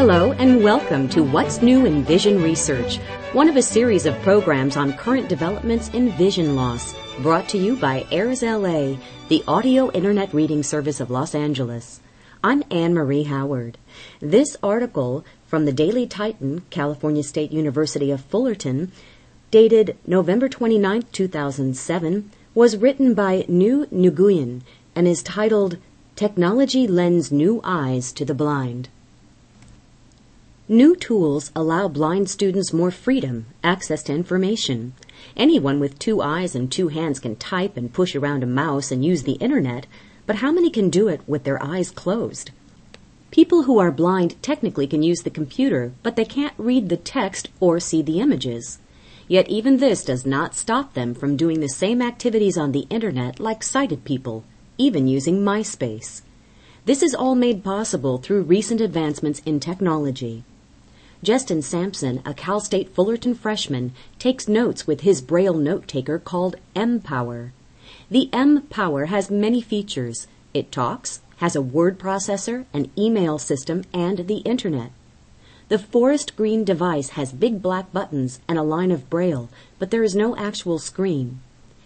Hello and welcome to What's New in Vision Research, one of a series of programs on current developments in vision loss, brought to you by AIRS LA, the audio internet reading service of Los Angeles. I'm Anne Marie Howard. This article from the Daily Titan, California State University of Fullerton, dated November 29, 2007, was written by Nu Nguyen and is titled Technology Lends New Eyes to the Blind. New tools allow blind students more freedom, access to information. Anyone with two eyes and two hands can type and push around a mouse and use the internet, but how many can do it with their eyes closed? People who are blind technically can use the computer, but they can't read the text or see the images. Yet even this does not stop them from doing the same activities on the internet like sighted people, even using MySpace. This is all made possible through recent advancements in technology. Justin Sampson, a Cal State Fullerton freshman, takes notes with his Braille note taker called M-Power. The M-Power has many features. It talks, has a word processor, an email system, and the internet. The forest green device has big black buttons and a line of Braille, but there is no actual screen.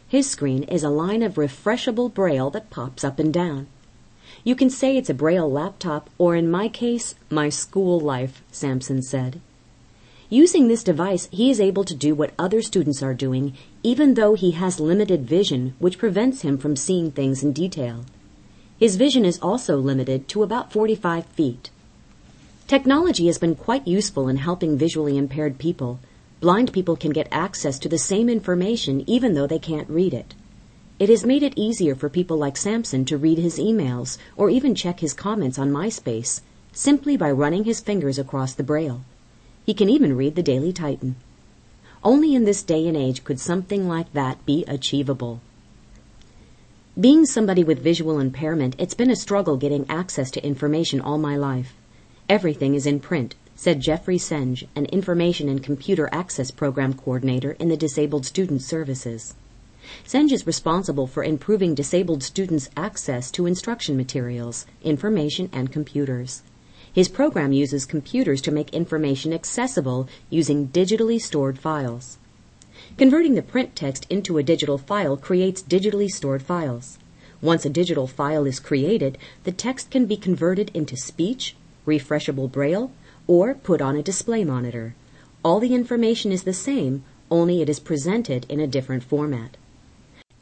His screen is a line of refreshable Braille that pops up and down. You can say it's a Braille laptop, or in my case, my school life, Sampson said. Using this device, he is able to do what other students are doing, even though he has limited vision, which prevents him from seeing things in detail. His vision is also limited to about 45 feet. Technology has been quite useful in helping visually impaired people. Blind people can get access to the same information even though they can't read it. It has made it easier for people like Sampson to read his emails or even check his comments on MySpace simply by running his fingers across the braille. He can even read the Daily Titan. Only in this day and age could something like that be achievable. Being somebody with visual impairment, it's been a struggle getting access to information all my life. Everything is in print, said Jeffrey Senge, an Information and Computer Access Program Coordinator in the Disabled Student Services. Senge is responsible for improving disabled students' access to instruction materials, information, and computers. His program uses computers to make information accessible using digitally stored files. Converting the print text into a digital file creates digitally stored files. Once a digital file is created, the text can be converted into speech, refreshable braille, or put on a display monitor. All the information is the same, only it is presented in a different format.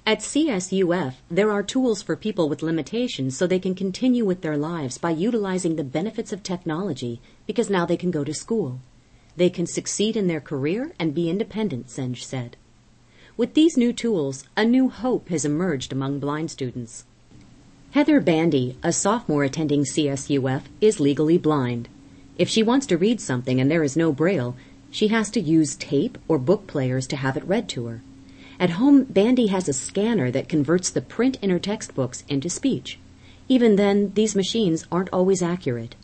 At CSUF, there are tools for people with limitations so they can continue with their lives by utilizing the benefits of technology because now they can go to school. They can succeed in their career and be independent, Senge said. With these new tools, a new hope has emerged among blind students. Heather Bandy, a sophomore attending CSUF, is legally blind. If she wants to read something and there is no braille, she has to use tape or book players to have it read to her. At home, Bandy has a scanner that converts the print in her textbooks into speech. Even then, these machines aren't always accurate.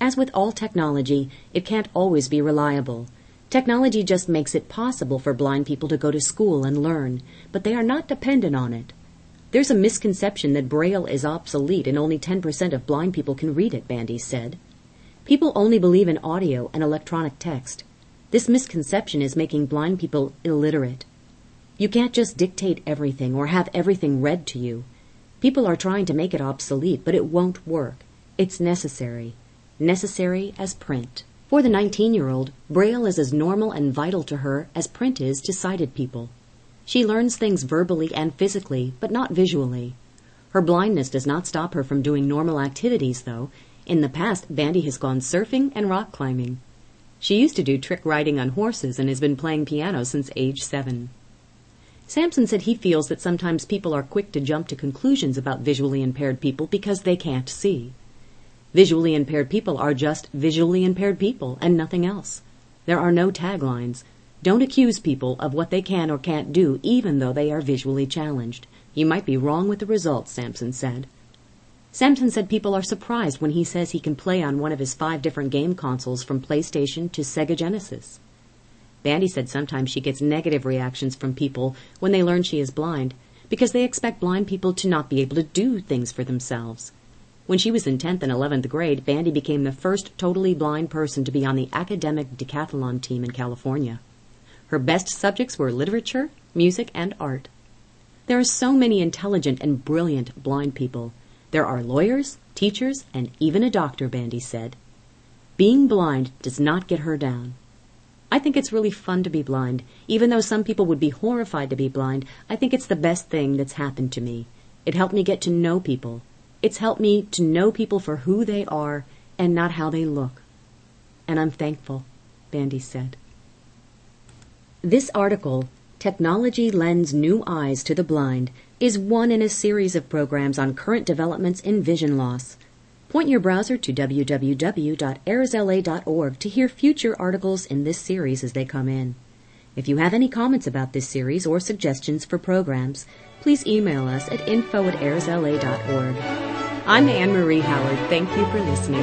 As with all technology, it can't always be reliable. Technology just makes it possible for blind people to go to school and learn, but they are not dependent on it. There's a misconception that Braille is obsolete and only 10% of blind people can read it, Bandy said. People only believe in audio and electronic text. This misconception is making blind people illiterate. You can't just dictate everything or have everything read to you. People are trying to make it obsolete, but it won't work. It's necessary. Necessary as print. For the 19 year old, Braille is as normal and vital to her as print is to sighted people. She learns things verbally and physically, but not visually. Her blindness does not stop her from doing normal activities, though. In the past, Bandy has gone surfing and rock climbing. She used to do trick riding on horses and has been playing piano since age seven. Sampson said he feels that sometimes people are quick to jump to conclusions about visually impaired people because they can't see. Visually impaired people are just visually impaired people and nothing else. There are no taglines. Don't accuse people of what they can or can't do even though they are visually challenged. You might be wrong with the results, Sampson said. Sampson said people are surprised when he says he can play on one of his five different game consoles from PlayStation to Sega Genesis. Bandy said sometimes she gets negative reactions from people when they learn she is blind because they expect blind people to not be able to do things for themselves. When she was in 10th and 11th grade, Bandy became the first totally blind person to be on the academic decathlon team in California. Her best subjects were literature, music, and art. There are so many intelligent and brilliant blind people. There are lawyers, teachers, and even a doctor, Bandy said. Being blind does not get her down. I think it's really fun to be blind. Even though some people would be horrified to be blind, I think it's the best thing that's happened to me. It helped me get to know people. It's helped me to know people for who they are and not how they look. And I'm thankful, Bandy said. This article, Technology Lends New Eyes to the Blind, is one in a series of programs on current developments in vision loss. Point your browser to www.airsla.org to hear future articles in this series as they come in. If you have any comments about this series or suggestions for programs, please email us at info at airsla.org. I'm Anne Marie Howard. Thank you for listening.